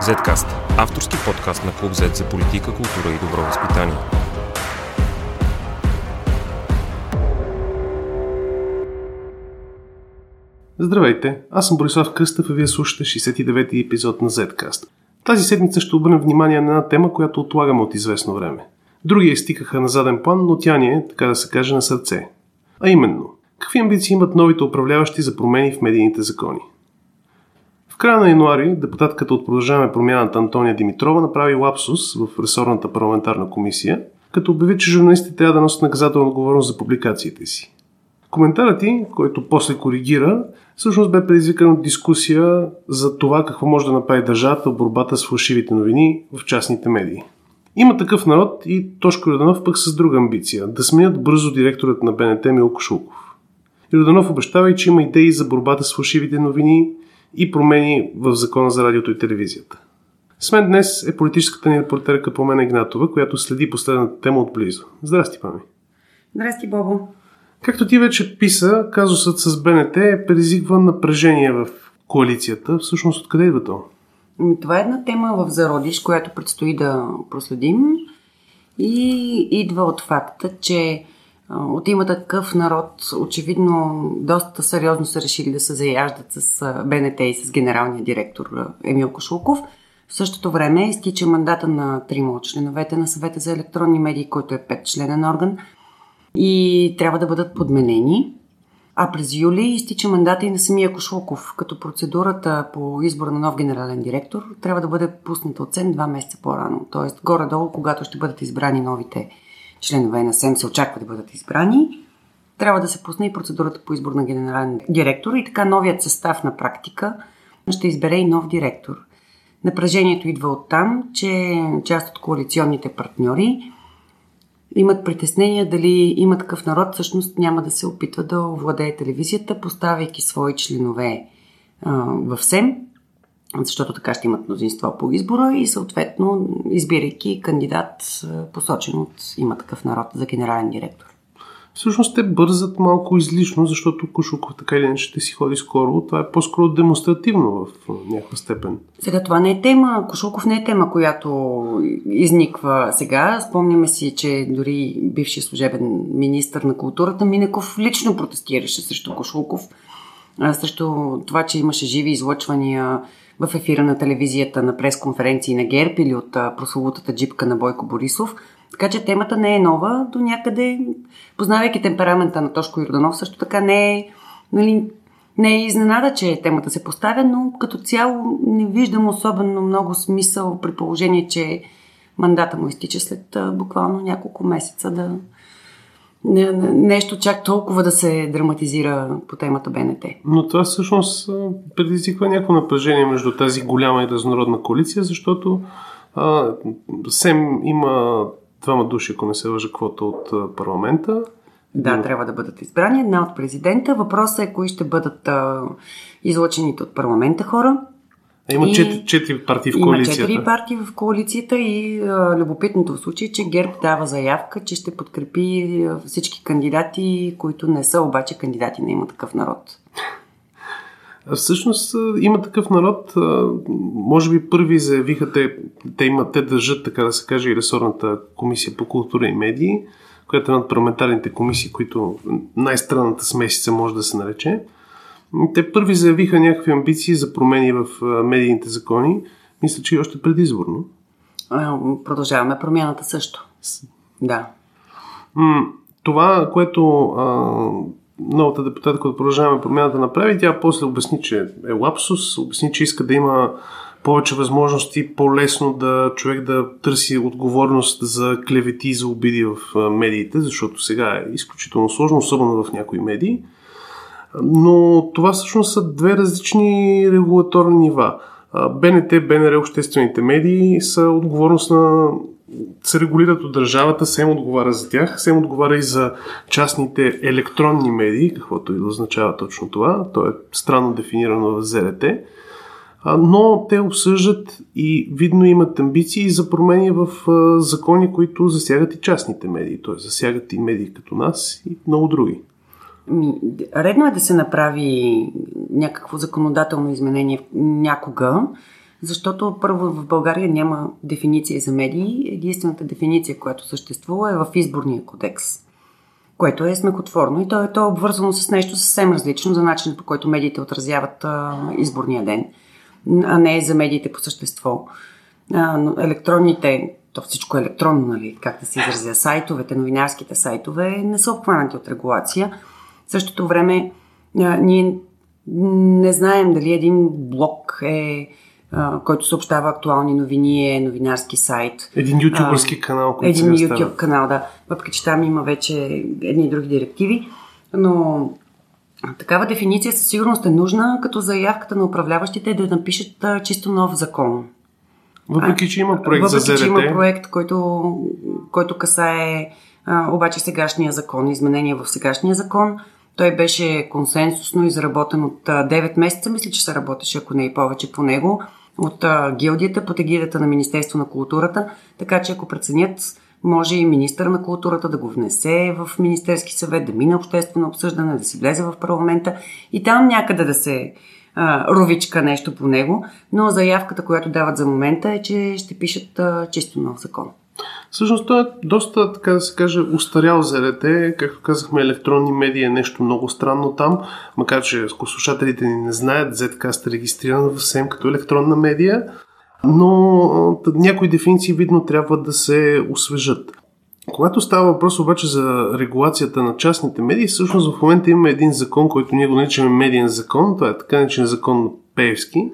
Zcast – авторски подкаст на Клуб Z за политика, култура и добро възпитание. Здравейте, аз съм Борислав Кръстев и вие слушате 69-ти епизод на Zcast. Тази седмица ще обърнем внимание на една тема, която отлагаме от известно време. Други я стикаха на заден план, но тя ни е, така да се каже, на сърце. А именно, какви амбиции имат новите управляващи за промени в медийните закони? Края на януари депутатката от Продължаваме промяната Антония Димитрова направи лапсус в ресорната парламентарна комисия, като обяви, че журналистите трябва да носят наказателна отговорност за публикациите си. Коментарът ти, който после коригира, всъщност бе предизвикан от дискусия за това какво може да направи държавата в борбата с фалшивите новини в частните медии. Има такъв народ и Тошко Йорданов пък с друга амбиция – да сменят бързо директорът на БНТ Милко Шулков. Йорданов обещава и, че има идеи за борбата с фалшивите новини и промени в закона за радиото и телевизията. С мен днес е политическата ни репортерка Пламена Игнатова, която следи последната тема отблизо. Здрасти, Пами. Здрасти, Бобо. Както ти вече писа, казусът с БНТ е предизвиква напрежение в коалицията. Всъщност, откъде идва то? Ами, това е една тема в зародиш, която предстои да проследим и идва от факта, че от има такъв народ, очевидно, доста сериозно са решили да се заяждат с БНТ и с генералния директор Емил Кошулков. В същото време изтича мандата на трима от членовете на съвета за електронни медии, който е пет членен орган и трябва да бъдат подменени. А през юли изтича мандата и на самия Кошулков, като процедурата по избор на нов генерален директор трябва да бъде пусната от 7 два месеца по-рано. Тоест, горе-долу, когато ще бъдат избрани новите членове на СЕМ се очаква да бъдат избрани, трябва да се пусне и процедурата по избор на генерален директор и така новият състав на практика ще избере и нов директор. Напрежението идва от там, че част от коалиционните партньори имат притеснения дали има такъв народ, всъщност няма да се опитва да овладее телевизията, поставяйки свои членове а, в СЕМ защото така ще имат мнозинство по избора и съответно избирайки кандидат посочен от има такъв народ за генерален директор. Всъщност те бързат малко излишно, защото Кушуков така или иначе ще си ходи скоро. Това е по-скоро демонстративно в някаква степен. Сега това не е тема. Кошуков не е тема, която изниква сега. Спомняме си, че дори бившият служебен министр на културата Минеков лично протестираше срещу Кошуков. Срещу това, че имаше живи излъчвания в ефира на телевизията на пресконференции на ГЕРБ или от прословутата джипка на Бойко Борисов. Така че темата не е нова до някъде, познавайки темперамента на Тошко Йорданов, също така не е, нали, не е изненада, че темата се поставя, но като цяло не виждам особено много смисъл при положение, че мандата му изтича след буквално няколко месеца да, не, не, нещо чак толкова да се драматизира по темата БНТ. Но това всъщност предизвиква някакво напрежение между тази голяма и разнородна коалиция, защото а, СЕМ има двама души, ако не се лъжа, квота от парламента. Да, Но... трябва да бъдат избрани. Една от президента. Въпросът е кои ще бъдат а, излъчените от парламента хора. Има и, четири, четири партии в коалицията. Има четири партии в коалицията и а, любопитното в случай, че ГЕРБ дава заявка, че ще подкрепи всички кандидати, които не са обаче кандидати на има такъв народ. Всъщност има такъв народ, може би първи заявиха, те, те, имат, те държат, така да се каже, и ресорната комисия по култура и медии, която е над парламентарните комисии, които най-странната смесица може да се нарече. Те първи заявиха някакви амбиции за промени в медийните закони. Мисля, че и още предизборно. Продължаваме промяната също. Да. Това, което а, новата депутатка от Продължаваме промяната направи, тя после обясни, че е лапсус, обясни, че иска да има повече възможности, по-лесно да човек да търси отговорност за клевети и за обиди в медиите, защото сега е изключително сложно, особено в някои медии. Но това всъщност са две различни регулаторни нива. БНТ, БНР, обществените медии са отговорност на се регулират от държавата, СЕМ отговаря за тях, СЕМ отговаря и за частните електронни медии, каквото и означава точно това, то е странно дефинирано в ЗРТ, но те обсъждат и видно имат амбиции за промени в закони, които засягат и частните медии, т.е. засягат и медии като нас и много други. Редно е да се направи някакво законодателно изменение някога, Защото първо в България няма дефиниция за медии. Единствената дефиниция, която съществува е в изборния кодекс, което е смехотворно и то е, то е обвързано с нещо съвсем различно за начинът по който медиите отразяват а, изборния ден, а не за медиите по същество. А, но електронните, то всичко е електронно, нали, как да се изразя, сайтовете, новинарските сайтове не са обхванати от регулация. В същото време а, ние не знаем дали един блок е който съобщава актуални новини, е новинарски сайт. Един ютубърски канал, който Един ютуб канал, да. Въпреки, че там има вече едни и други директиви. Но такава дефиниция със сигурност е нужна, като заявката на управляващите е да напишат чисто нов закон. Въпреки, че има проект въпреки, за ЗРТ. че има проект, който, който касае а, обаче сегашния закон, изменения в сегашния закон. Той беше консенсусно изработен от 9 месеца. Мисля, че се работеше, ако не и повече по него от гилдията под егидата на Министерство на културата, така че ако преценят, може и министър на културата да го внесе в Министерски съвет, да мине обществено обсъждане, да си влезе в парламента и там някъде да се а, ровичка нещо по него, но заявката, която дават за момента е, че ще пишат а, чисто нов закон. Всъщност той е доста, така да се каже, устарял ЗРТ. Както казахме, електронни медии е нещо много странно там, макар че ако слушателите ни не знаят, Zcast е регистриран в СЕМ като електронна медия, но някои дефиниции видно трябва да се освежат. Когато става въпрос обаче за регулацията на частните медии, всъщност в момента има един закон, който ние го наричаме медиен закон, това е така наречен закон Пеевски,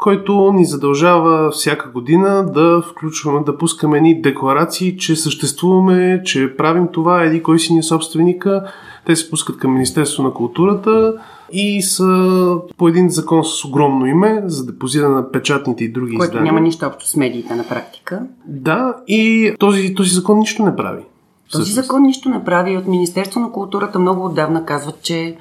който ни задължава всяка година да включваме, да пускаме ни декларации, че съществуваме, че правим това, еди кой си ни е собственика. Те се пускат към Министерство на културата и са по един закон с огромно име за депозиране на печатните и други Който издания. няма нищо общо с медиите на практика. Да, и този, този закон нищо не прави. Този Всъщност. закон нищо не прави. От Министерство на културата много отдавна казват, че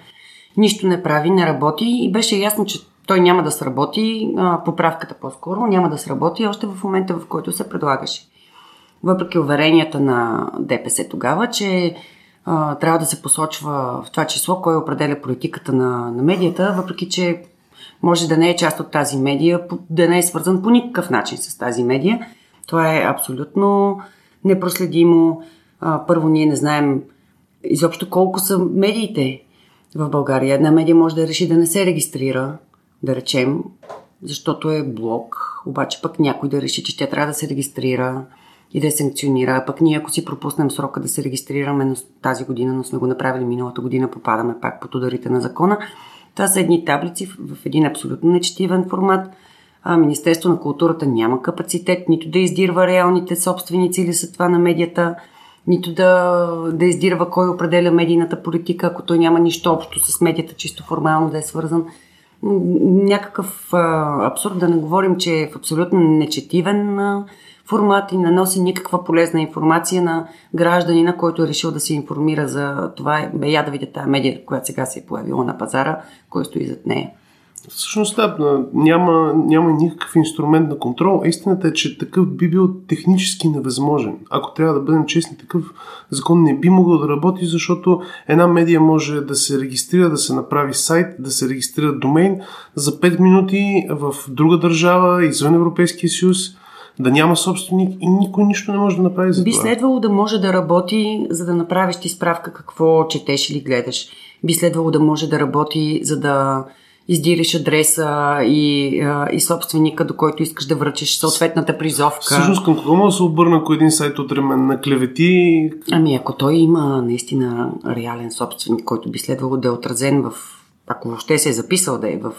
нищо не прави, не работи и беше ясно, че той няма да сработи, а, поправката по-скоро няма да сработи още в момента, в който се предлагаше. Въпреки уверенията на ДПС тогава, че а, трябва да се посочва в това число кой определя политиката на, на медията, въпреки че може да не е част от тази медия, да не е свързан по никакъв начин с тази медия. Това е абсолютно непроследимо. А, първо, ние не знаем изобщо колко са медиите в България. Една медия може да реши да не се регистрира, да речем, защото е блок, обаче пък някой да реши, че тя трябва да се регистрира и да я санкционира. Пък ние, ако си пропуснем срока да се регистрираме тази година, но сме го направили миналата година, попадаме пак под ударите на закона. Това са едни таблици в един абсолютно нечетивен формат. А Министерство на културата няма капацитет нито да издирва реалните собственици или са това на медията, нито да, да издирва кой определя медийната политика, ако той няма нищо общо с медията, чисто формално да е свързан някакъв абсурд, да не говорим, че е в абсолютно нечетивен формат и не носи никаква полезна информация на гражданина, който е решил да се информира за това, бе я да видя тази медия, която сега се е появила на пазара, кой стои зад нея. Всъщност да, няма, няма никакъв инструмент на контрол. Истината е, че такъв би бил технически невъзможен. Ако трябва да бъдем честни, такъв закон не би могъл да работи, защото една медия може да се регистрира, да се направи сайт, да се регистрира домейн за 5 минути в друга държава, извън Европейския съюз, да няма собственик и никой нищо не може да направи за Би това. следвало да може да работи, за да направиш ти справка какво четеш или гледаш. Би следвало да може да работи, за да издириш адреса и, и собственика, до който искаш да връчиш съответната призовка. Всъщност към кого може да се обърна, ако един сайт от ремен на клевети? Ами ако той има наистина реален собственик, който би следвало да е отразен в, ако въобще се е записал да е в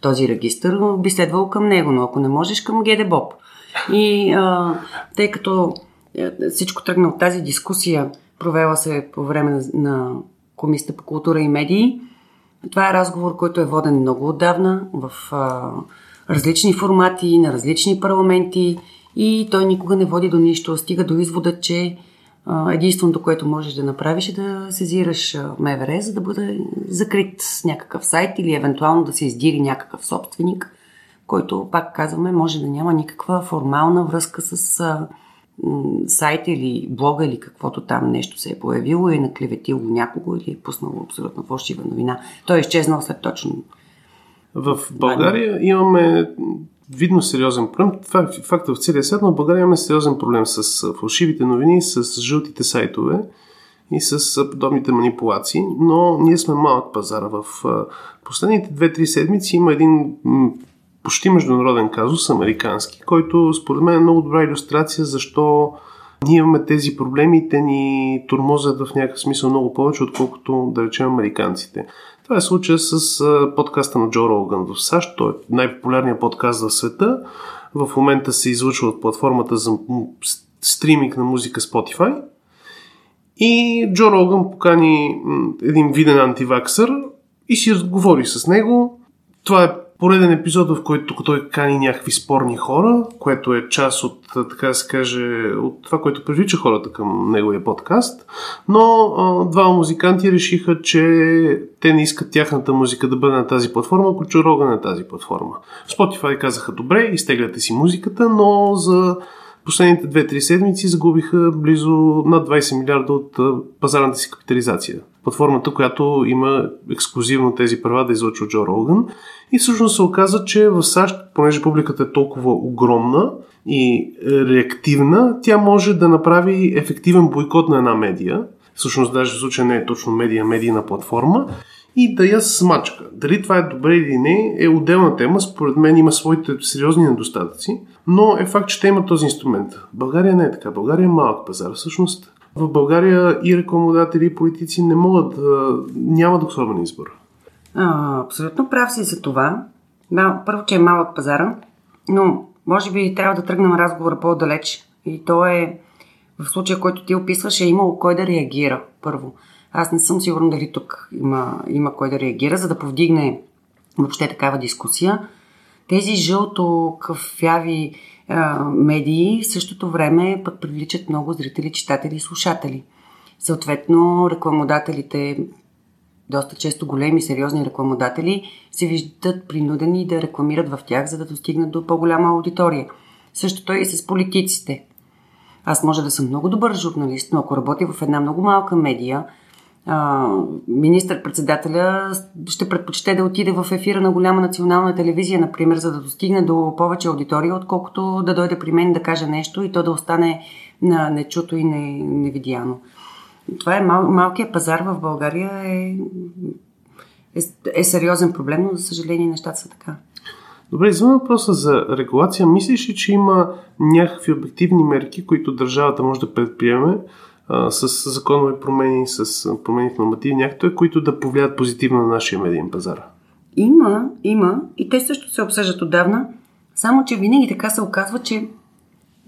този регистр, би следвало към него, но ако не можеш към ГДБОП. И а, тъй като е, всичко тръгна от тази дискусия, провела се по време на, на Комисията по култура и медии, това е разговор, който е воден много отдавна в а, различни формати, на различни парламенти и той никога не води до нищо. Стига до извода, че а, единственото, което можеш да направиш е да сезираш МВР, за да бъде закрит с някакъв сайт или евентуално да се издири някакъв собственик, който, пак казваме, може да няма никаква формална връзка с а, сайта или блога или каквото там нещо се е появило и е наклеветило някого или е пуснало абсолютно фалшива новина. Той е изчезнал след точно В България имаме видно сериозен проблем. Това е факта в целия свят, но в България имаме сериозен проблем с фалшивите новини, с жълтите сайтове и с подобните манипулации, но ние сме малък пазар. В последните 2-3 седмици има един почти международен казус, американски, който според мен е много добра иллюстрация защо ние имаме тези проблеми и те ни турмозят в някакъв смисъл много повече, отколкото да речем американците. Това е случая с подкаста на Джо Роган в САЩ. Той е най-популярният подкаст в света. В момента се излъчва от платформата за стриминг на музика Spotify. И Джо Роган покани един виден антиваксър и си разговори с него. Това е пореден епизод, в който той кани някакви спорни хора, което е част от, така да се каже, от това, което привлича хората към неговия подкаст. Но а, два музиканти решиха, че те не искат тяхната музика да бъде на тази платформа, ако Джо Роган е на тази платформа. Spotify казаха, добре, изтегляте си музиката, но за последните 2-3 седмици загубиха близо над 20 милиарда от пазарната си капитализация. Платформата, която има ексклюзивно тези права да излъчва Джо Роган. И всъщност се оказа, че в САЩ, понеже публиката е толкова огромна и реактивна, тя може да направи ефективен бойкот на една медия. Всъщност, даже в случая не е точно медия, медийна платформа и да я смачка. Дали това е добре или не е отделна тема. Според мен има своите сериозни недостатъци, но е факт, че те имат този инструмент. България не е така. България е малък пазар. Всъщност, в България и рекламодатели, и политици не могат нямат особен избор. А, абсолютно прав си за това. Първо, че е малък пазара, но може би трябва да тръгнем разговора по-далеч. И то е в случая, който ти описваш, е имало кой да реагира първо. Аз не съм сигурна дали тук има, има кой да реагира, за да повдигне въобще такава дискусия. Тези жълто кафяви а, медии в същото време пък привличат много зрители, читатели и слушатели. Съответно, рекламодателите, доста често големи, сериозни рекламодатели, се виждат принудени да рекламират в тях, за да достигнат до по-голяма аудитория. Същото е и с политиците. Аз може да съм много добър журналист, но ако работя в една много малка медия, министър-председателя ще предпочете да отиде в ефира на голяма национална телевизия, например, за да достигне до повече аудитория, отколкото да дойде при мен да каже нещо и то да остане на нечуто и не, невидяно. Това е мал, малкият пазар в България е, е, е сериозен проблем, но за съжаление нещата са така. Добре, извън въпроса за регулация, мислиш ли, че има някакви обективни мерки, които държавата може да предприеме, с законови промени, с промени в нормативни актове, които да повлият позитивно на нашия медиен пазар? Има, има. И те също се обсъждат отдавна. Само, че винаги така се оказва, че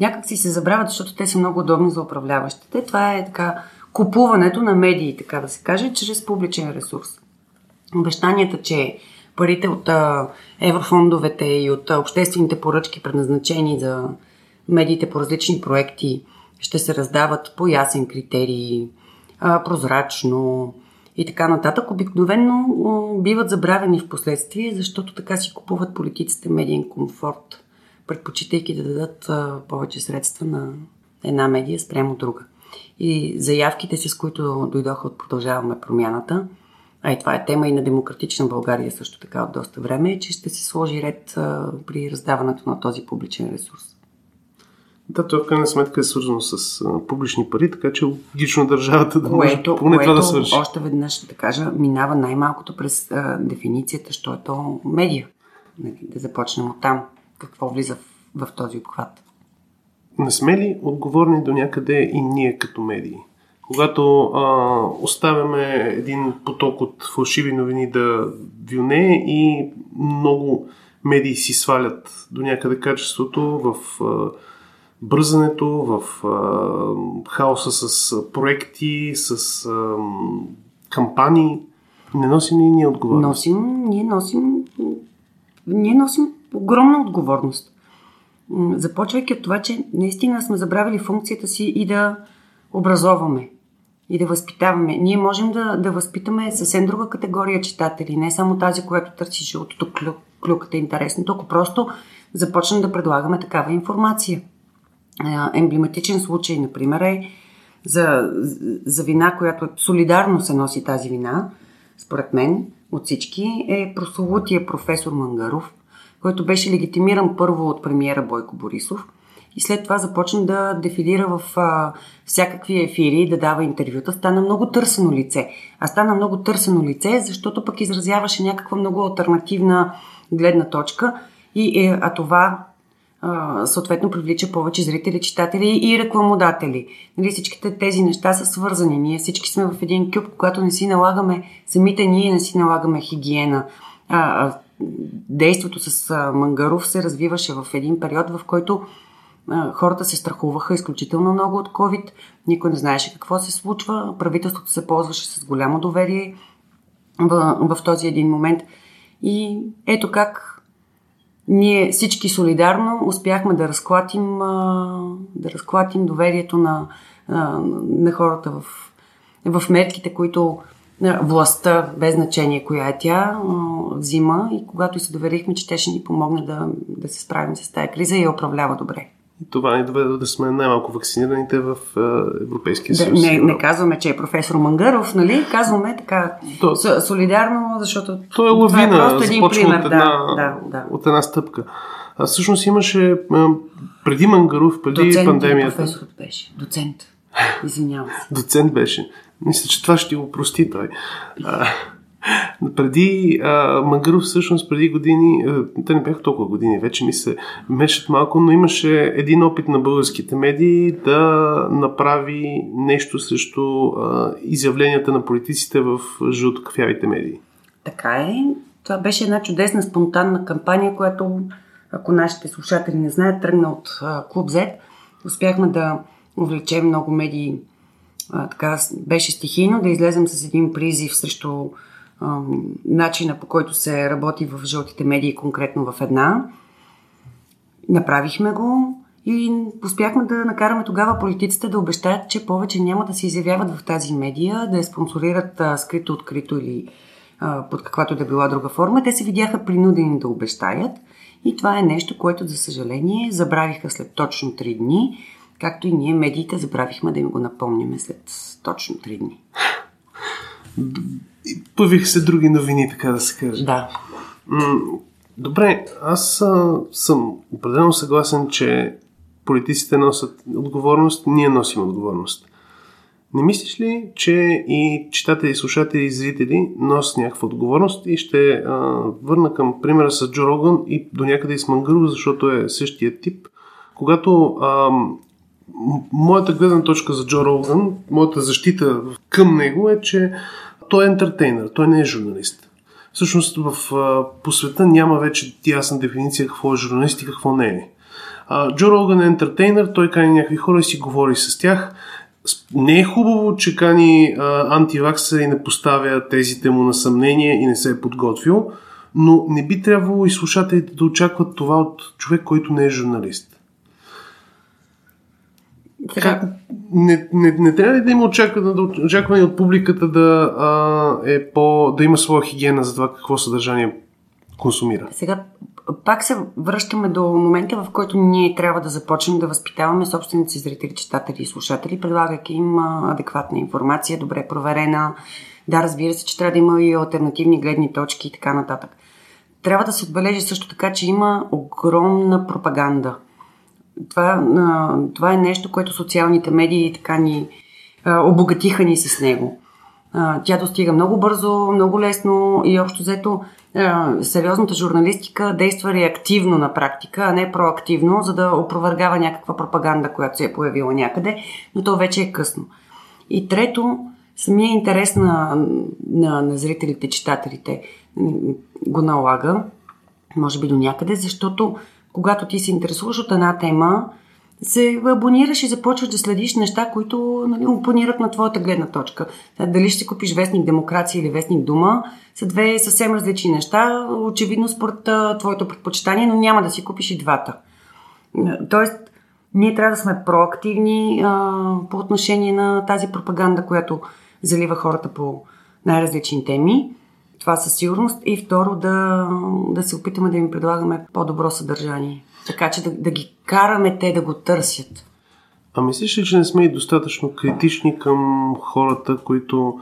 някак си се забравят, защото те са много удобни за управляващите. Това е така купуването на медии, така да се каже, чрез публичен ресурс. Обещанията, че парите от а, еврофондовете и от а, обществените поръчки, предназначени за медиите по различни проекти, ще се раздават по ясен критерий, прозрачно и така нататък. Обикновенно биват забравени в последствие, защото така си купуват политиците медиен комфорт, предпочитайки да дадат повече средства на една медия спрямо друга. И заявките си, с които дойдоха от Продължаваме промяната, а и това е тема и на демократична България също така от доста време, е, че ще се сложи ред при раздаването на този публичен ресурс. Да, това в крайна сметка е свързано с а, публични пари, така че логично държавата да може което, поне което, това да свърши. Още веднъж ще кажа, минава най-малкото през а, дефиницията, що е то медия. Нали, да започнем от там. Какво влиза в, в този обхват? Не сме ли отговорни до някъде и ние като медии? Когато а, оставяме един поток от фалшиви новини да вилне и много медии си свалят до някъде качеството в а, бързането, в а, хаоса с проекти, с а, кампании. Не носим ли ние отговорност? Носим, ние носим, ние носим огромна отговорност. Започвайки от това, че наистина сме забравили функцията си и да образоваме, и да възпитаваме. Ние можем да, да възпитаме съвсем друга категория читатели, не само тази, която търси жълтото клюката интересното, ако просто започнем да предлагаме такава информация емблематичен случай, например, е за, за вина, която солидарно се носи тази вина, според мен, от всички е прословутия професор Мангаров, който беше легитимиран първо от премиера Бойко Борисов и след това започна да дефилира в а, всякакви ефири, да дава интервюта. Стана много търсено лице. А стана много търсено лице, защото пък изразяваше някаква много альтернативна гледна точка. И, е, а това съответно привлича повече зрители, читатели и рекламодатели. Нали, всичките тези неща са свързани. Ние всички сме в един кюб, когато не си налагаме, самите ние не си налагаме хигиена. А, действото с а, Мангаров се развиваше в един период, в който хората се страхуваха изключително много от COVID. Никой не знаеше какво се случва. Правителството се ползваше с голямо доверие в, в този един момент. И ето как ние всички солидарно успяхме да разклатим, да разклатим доверието на, на хората в, в мерките, които властта, без значение коя е тя, взима и когато и се доверихме, че те ще ни помогне да, да се справим с тази криза и я управлява добре. Това ни доведе да сме най-малко вакцинираните в Европейския съюз. Да, не, не казваме, че е професор Мангаров, нали? Казваме така То, солидарно, защото то е лавина, това е просто един пример. От една, да, да, да. от една стъпка. А всъщност имаше преди Мангаров, преди Доцент пандемията. професор беше. Доцент. Извинявам се. Доцент беше. Мисля, че това ще го прости той. А, преди а, Мангаров всъщност преди години, те не бяха толкова години, вече ми се мешат малко, но имаше един опит на българските медии да направи нещо срещу изявленията на политиците в жълтокафявите медии. Така е. Това беше една чудесна спонтанна кампания, която, ако нашите слушатели не знаят, тръгна от Клуб Z. Успяхме да увлечем много медии а, така беше стихийно да излезем с един призив срещу начина по който се работи в жълтите медии, конкретно в една. Направихме го и успяхме да накараме тогава политиците да обещаят, че повече няма да се изявяват в тази медия, да я спонсорират скрито, открито или под каквато да била друга форма. Те се видяха принудени да обещаят. И това е нещо, което, за съжаление, забравиха след точно 3 дни, както и ние, медиите, забравихме да им го напомняме след точно 3 дни появиха се други новини, така да се каже. Да. Добре, аз а, съм определено съгласен, че политиците носят отговорност, ние носим отговорност. Не мислиш ли, че и читатели, слушатели и зрители носят някаква отговорност и ще а, върна към примера с Джо Роган и до някъде и с Мангаров, защото е същия тип. Когато а, моята гледна точка за Джо Роган, моята защита към него е, че той е ентертейнер, той не е журналист. Всъщност в, по света няма вече ясна дефиниция какво е журналист и какво не е. Джо Роган е ентертейнер, той кани някакви хора и си говори с тях. Не е хубаво, че кани антивакса и не поставя тезите му на съмнение и не се е подготвил, но не би трябвало и слушателите да очакват това от човек, който не е журналист. Как, не, не, не трябва ли да има очакване, да, очакване от публиката да, а, е по, да има своя хигиена за това какво съдържание консумира? Сега пак се връщаме до момента, в който ние трябва да започнем да възпитаваме собствените си зрители, читатели и слушатели, предлагайки им адекватна информация, добре проверена. Да, разбира се, че трябва да има и альтернативни гледни точки и така нататък. Трябва да се отбележи също така, че има огромна пропаганда това, това е нещо, което социалните медии така ни обогатиха ни с него. Тя достига много бързо, много лесно и общо взето сериозната журналистика действа реактивно на практика, а не проактивно, за да опровергава някаква пропаганда, която се е появила някъде, но то вече е късно. И трето, самия интерес на, на, на зрителите, читателите го налага, може би до някъде, защото когато ти се интересуваш от една тема, се абонираш и започваш да следиш неща, които нали, опонират на твоята гледна точка. Дали ще купиш вестник Демокрация или вестник Дума, са две съвсем различни неща, очевидно според твоето предпочитание, но няма да си купиш и двата. Тоест, ние трябва да сме проактивни а, по отношение на тази пропаганда, която залива хората по най-различни теми. Това със сигурност. И второ, да, да се опитаме да им предлагаме по-добро съдържание. Така че да, да ги караме те да го търсят. А мислиш ли, че не сме и достатъчно критични към хората, които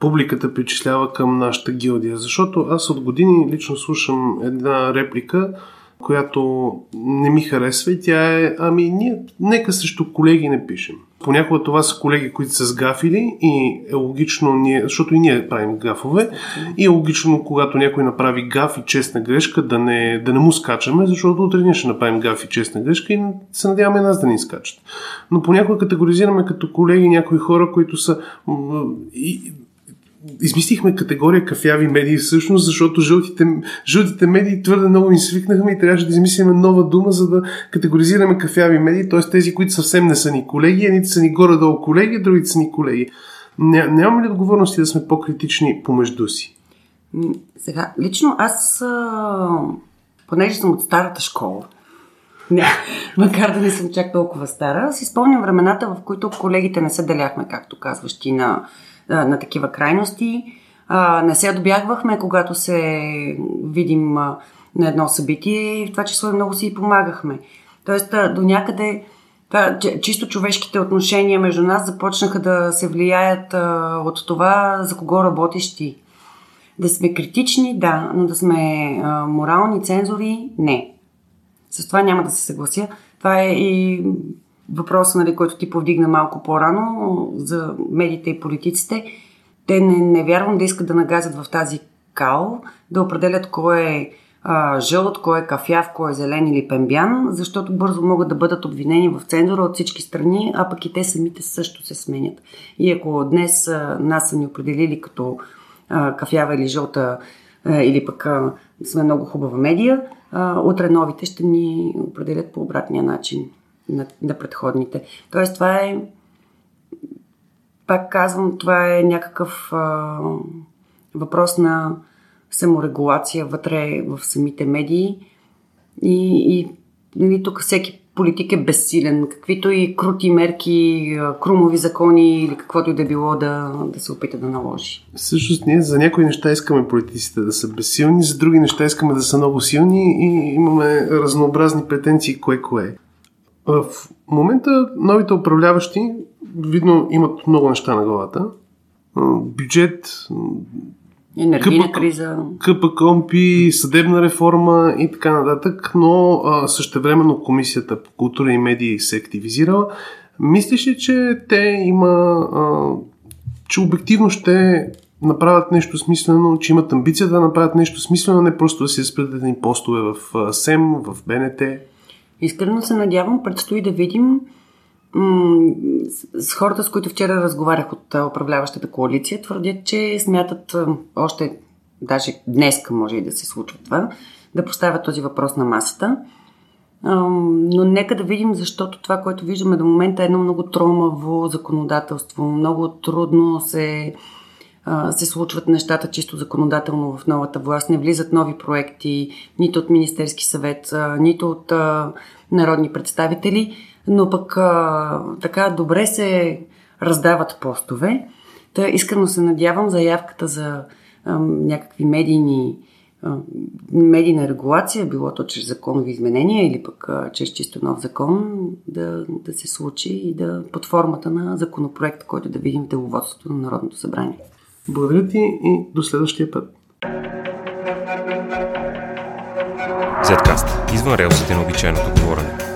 публиката причислява към нашата гилдия. Защото аз от години лично слушам една реплика, която не ми харесва и тя е, ами ние нека срещу колеги не пишем. Понякога това са колеги, които са сгафили и е логично ние, защото и ние правим гафове и е логично, когато някой направи гаф и честна грешка, да не, да не му скачаме, защото утре ние ще направим гаф и честна грешка и се надяваме нас да ни скачат. Но понякога категоризираме като колеги някои хора, които са измислихме категория кафяви медии всъщност, защото жълтите, жълтите медии твърде много им свикнахме и трябваше да измислим нова дума, за да категоризираме кафяви медии, т.е. тези, които съвсем не са ни колеги, едните са ни горе-долу колеги, другите са ни колеги. Ня, нямаме ли отговорности да сме по-критични помежду си? Сега, лично аз, понеже съм от старата школа, не, макар да не съм чак толкова стара, си спомням времената, в които колегите не се деляхме, както казваш ти, на на такива крайности. А, не се добягвахме, когато се видим а, на едно събитие и в това число много си и помагахме. Тоест, а, до някъде това, чисто човешките отношения между нас започнаха да се влияят а, от това за кого работиш ти. Да сме критични, да, но да сме а, морални цензори, не. С това няма да се съглася. Това е и въпроса, нали, който ти повдигна малко по-рано за медиите и политиците, те не, не вярвам да искат да нагазят в тази кал, да определят кой е а, жълт, кой е кафяв, кой е зелен или пембян, защото бързо могат да бъдат обвинени в цензура от всички страни, а пък и те самите също се сменят. И ако днес а, нас са ни определили като а, кафява или жълта, а, или пък а, сме много хубава медия, а, утре новите ще ни определят по обратния начин на, на предходните. Тоест, това е. Пак казвам, това е някакъв а, въпрос на саморегулация вътре в самите медии. И, и нали, тук всеки политик е безсилен. Каквито и крути мерки, крумови закони или каквото и да било да, да се опита да наложи. Всъщност ние за някои неща искаме политиците да са безсилни, за други неща искаме да са много силни и имаме разнообразни претенции кое-кое. В момента новите управляващи, видно, имат много неща на главата. Бюджет, енергийна КП, криза, КПКОМПИ, съдебна реформа и така нататък, но а, същевременно Комисията по култура и медии се активизирала. Мислиш ли, че те има, а, че обективно ще направят нещо смислено, че имат амбиция да направят нещо смислено, не просто да си изпредят постове в СЕМ, в БНТ? Искрено се надявам, предстои да видим м- с хората, с които вчера разговарях от управляващата коалиция, твърдят, че смятат още, даже днес може и да се случва това, да поставят този въпрос на масата. Но нека да видим, защото това, което виждаме до момента е едно много тромаво законодателство. Много трудно се се случват нещата чисто законодателно в новата власт. Не влизат нови проекти, нито от Министерски съвет, нито от народни представители, но пък така добре се раздават постове. Та искрено се надявам заявката за някакви медийни медийна регулация, било то чрез законови изменения или пък чрез чисто нов закон, да, да се случи и да под формата на законопроект, който да видим в деловодството на Народното събрание. Благодаря ти и до следващия път. Zcast. Извън релсите на обичайното говорене.